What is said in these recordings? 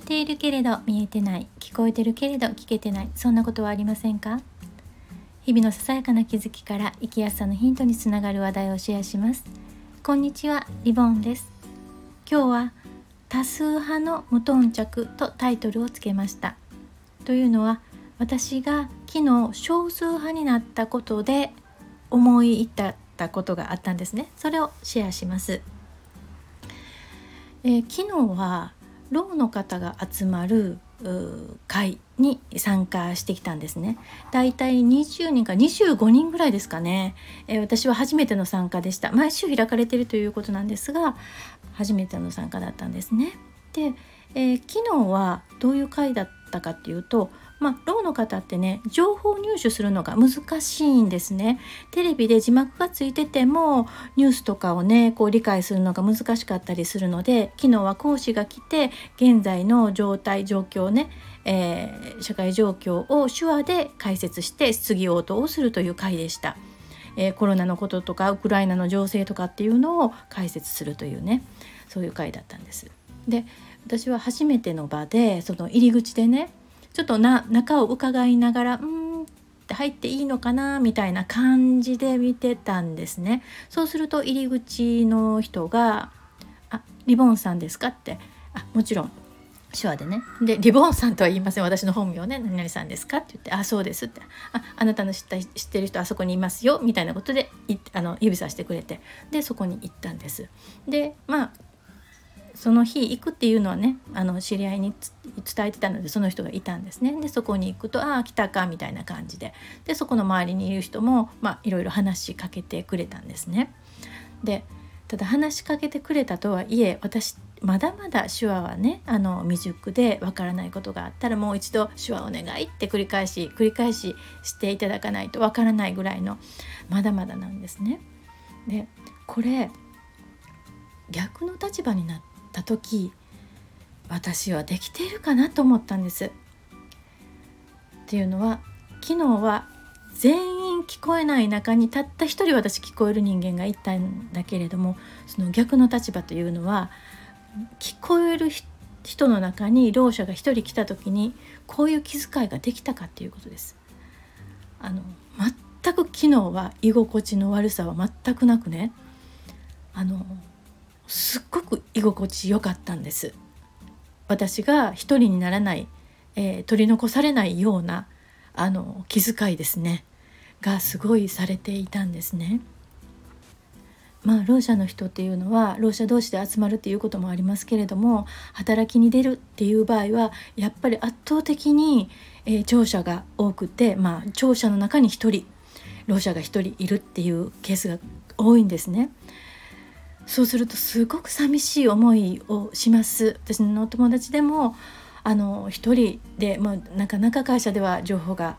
ているけれど見えてない聞こえてるけれど聞けてないそんなことはありませんか？日々のささやかな気づきから生きやすさのヒントにつながる話題をシェアします。こんにちはリボンです。今日は多数派の無頓着とタイトルをつけました。というのは私が昨日少数派になったことで思い至ったことがあったんですね。それをシェアします。えー、昨日はろうの方が集まる会に参加してきたんですね。だいたい20人か25人ぐらいですかね、えー、私は初めての参加でした。毎週開かれているということなんですが初めての参加だったんですね。で、えー、昨日はどういう会だったかっていうとまあ、ろうの方ってね情報入手するのが難しいんですね。テレビで字幕がついててもニュースとかをねこう理解するのが難しかったりするので昨日は講師が来て現在の状態状況ね、えー、社会状況を手話で解説して質疑応答をするという回でした。えー、コロナのこととかウクライナの情勢とかっていうのを解説するというねそういう回だったんです。で私は初めての場でその入り口でねちょっとな中を伺いながらうんって入っていいのかなみたいな感じで見てたんですね。そうすると入り口の人が「あリボンさんですか?」ってあもちろん。手話でね。でリボンさんとは言いません。私の本名ね。何々さんですか？って言って「あそうです」って「ああなたの知った知ってる人あそこにいますよ」みたいなことでいあの指さしてくれて。でそこに行ったんです。でまあその日行くっていうのはねあの知り合いに伝えてたのでその人がいたんですねでそこに行くと「ああ来たか」みたいな感じででそこの周りにいる人も、まあ、いろいろ話しかけてくれたんですね。でただ話しかけてくれたとはいえ私まだまだ手話はねあの未熟でわからないことがあったらもう一度手話お願いって繰り返し繰り返ししていただかないとわからないぐらいのまだまだなんですね。でこれ逆の立場になっった時私はできているかなと思ったんです。っていうのは昨日は全員聞こえない中にたった一人私聞こえる人間がいたんだけれどもその逆の立場というのは聞こえる人の中にろう者が一人来た時にこういう気遣いができたかっていうことです。あの全く昨日は居心地の悪さは全くなくねあのすっごく居心地良かったんです私が一人にならない、えー、取り残されないようなあの気遣いですねがすごいされていたんですね。まあ、ろう者の人っていうのはろう者同士で集まるっていうこともありますけれども働きに出るっていう場合はやっぱり圧倒的に、えー、聴者が多くて、まあ、聴者の中に1人ろう者が1人いるっていうケースが多いんですね。そうするとすごく寂しい思いをします私のお友達でもあの一人でもうなかなか会社では情報が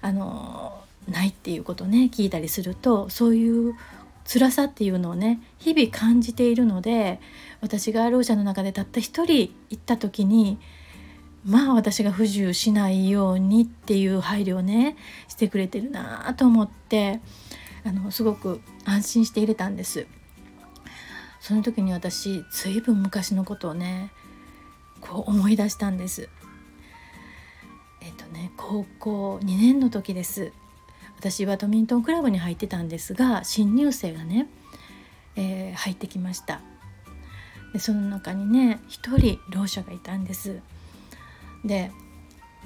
あのないっていうことね聞いたりするとそういう辛さっていうのをね日々感じているので私がろう者の中でたった一人行った時にまあ私が不自由しないようにっていう配慮をねしてくれてるなと思ってあのすごく安心して入れたんです。その時に私随分昔のことをねこう思い出したんです。えっ、とね高校2年の時です。私バドミントンクラブに入ってたんですが新入生がね、えー、入ってきました。でその中にね一人ろう者がいたんです。で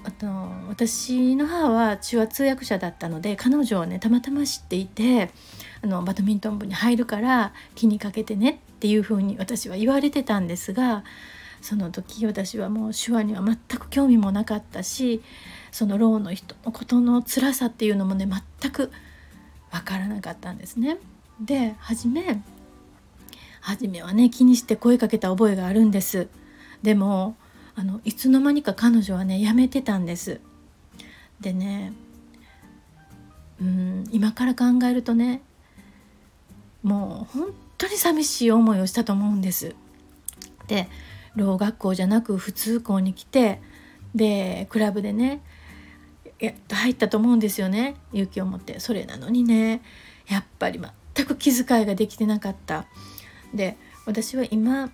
あと私の母は手話通訳者だったので彼女をねたまたま知っていてあのバドミントン部に入るから気にかけてねっていうふうに私は言われてたんですがその時私はもう手話には全く興味もなかったしそのろうの人のことの辛さっていうのもね全く分からなかったんですね。で初め初めはね気にして声かけた覚えがあるんです。でもあのいつの間にか彼女はね辞めてたんです。でねうん今から考えるとねもう本当に寂しい思いをしたと思うんです。でろう学校じゃなく普通校に来てでクラブでねやっと入ったと思うんですよね勇気を持ってそれなのにねやっぱり全く気遣いができてなかったで私は今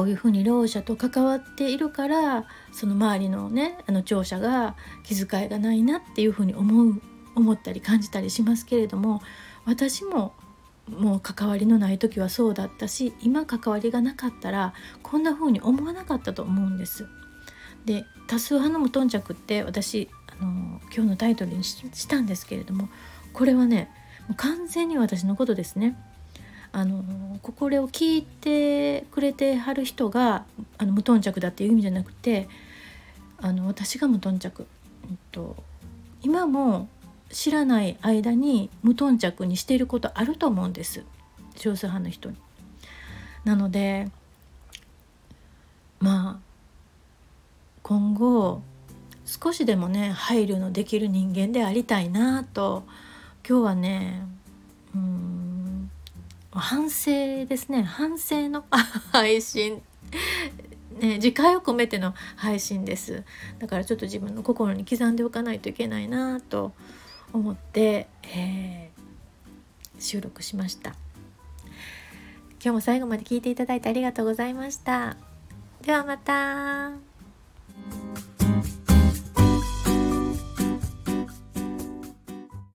こういうふうにろう者と関わっているからその周りのねあの聴者が気遣いがないなっていうふうに思う思ったり感じたりしますけれども私ももう関わりのない時はそうだったし今関わりがなかったらこんな風に思わなかったと思うんです。で多数派の無頓着って私あの今日のタイトルにしたんですけれどもこれはねもう完全に私のことですね。あのこれを聞いてくれてはる人があの無頓着だっていう意味じゃなくてあの私が無頓着、えっと、今も知らない間に無頓着にしていることあると思うんです少数派の人に。なのでまあ今後少しでもね配慮のできる人間でありたいなと今日はねうん反省ですね。反省の 配信。ね、自戒を込めての配信です。だからちょっと自分の心に刻んでおかないといけないなと思って、えー、収録しました。今日も最後まで聞いていただいてありがとうございました。ではまた。